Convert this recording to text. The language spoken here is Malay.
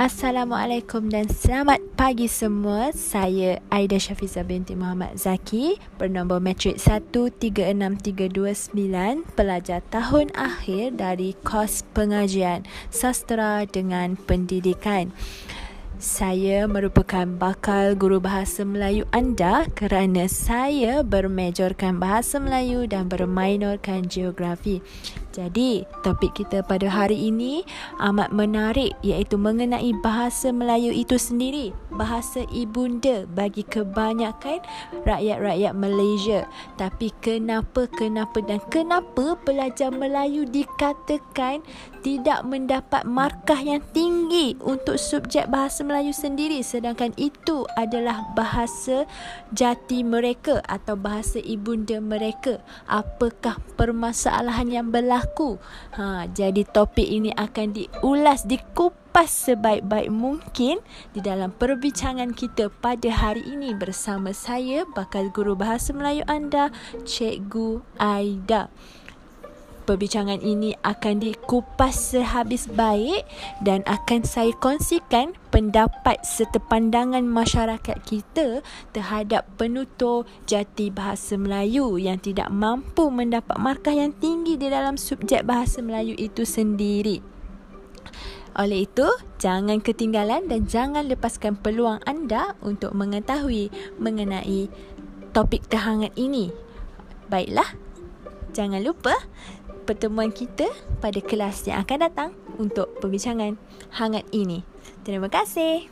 Assalamualaikum dan selamat pagi semua. Saya Aida Syafiza binti Muhammad Zaki, bernombor matrik 136329, pelajar tahun akhir dari kos pengajian sastra dengan pendidikan. Saya merupakan bakal guru bahasa Melayu anda kerana saya bermejorkan bahasa Melayu dan berminorkan geografi. Jadi, topik kita pada hari ini amat menarik iaitu mengenai bahasa Melayu itu sendiri, bahasa ibunda bagi kebanyakan rakyat-rakyat Malaysia. Tapi kenapa, kenapa dan kenapa pelajar Melayu dikatakan tidak mendapat markah yang tinggi untuk subjek bahasa Melayu sendiri sedangkan itu adalah bahasa jati mereka atau bahasa ibunda mereka. Apakah permasalahan yang berlaku. Ha, jadi topik ini akan diulas, dikupas sebaik-baik mungkin di dalam perbincangan kita pada hari ini bersama saya, bakal guru bahasa Melayu anda, Cikgu Aida perbincangan ini akan dikupas sehabis baik dan akan saya kongsikan pendapat serta pandangan masyarakat kita terhadap penutur jati bahasa Melayu yang tidak mampu mendapat markah yang tinggi di dalam subjek bahasa Melayu itu sendiri. Oleh itu, jangan ketinggalan dan jangan lepaskan peluang anda untuk mengetahui mengenai topik terhangat ini. Baiklah, jangan lupa pertemuan kita pada kelas yang akan datang untuk perbincangan hangat ini. Terima kasih.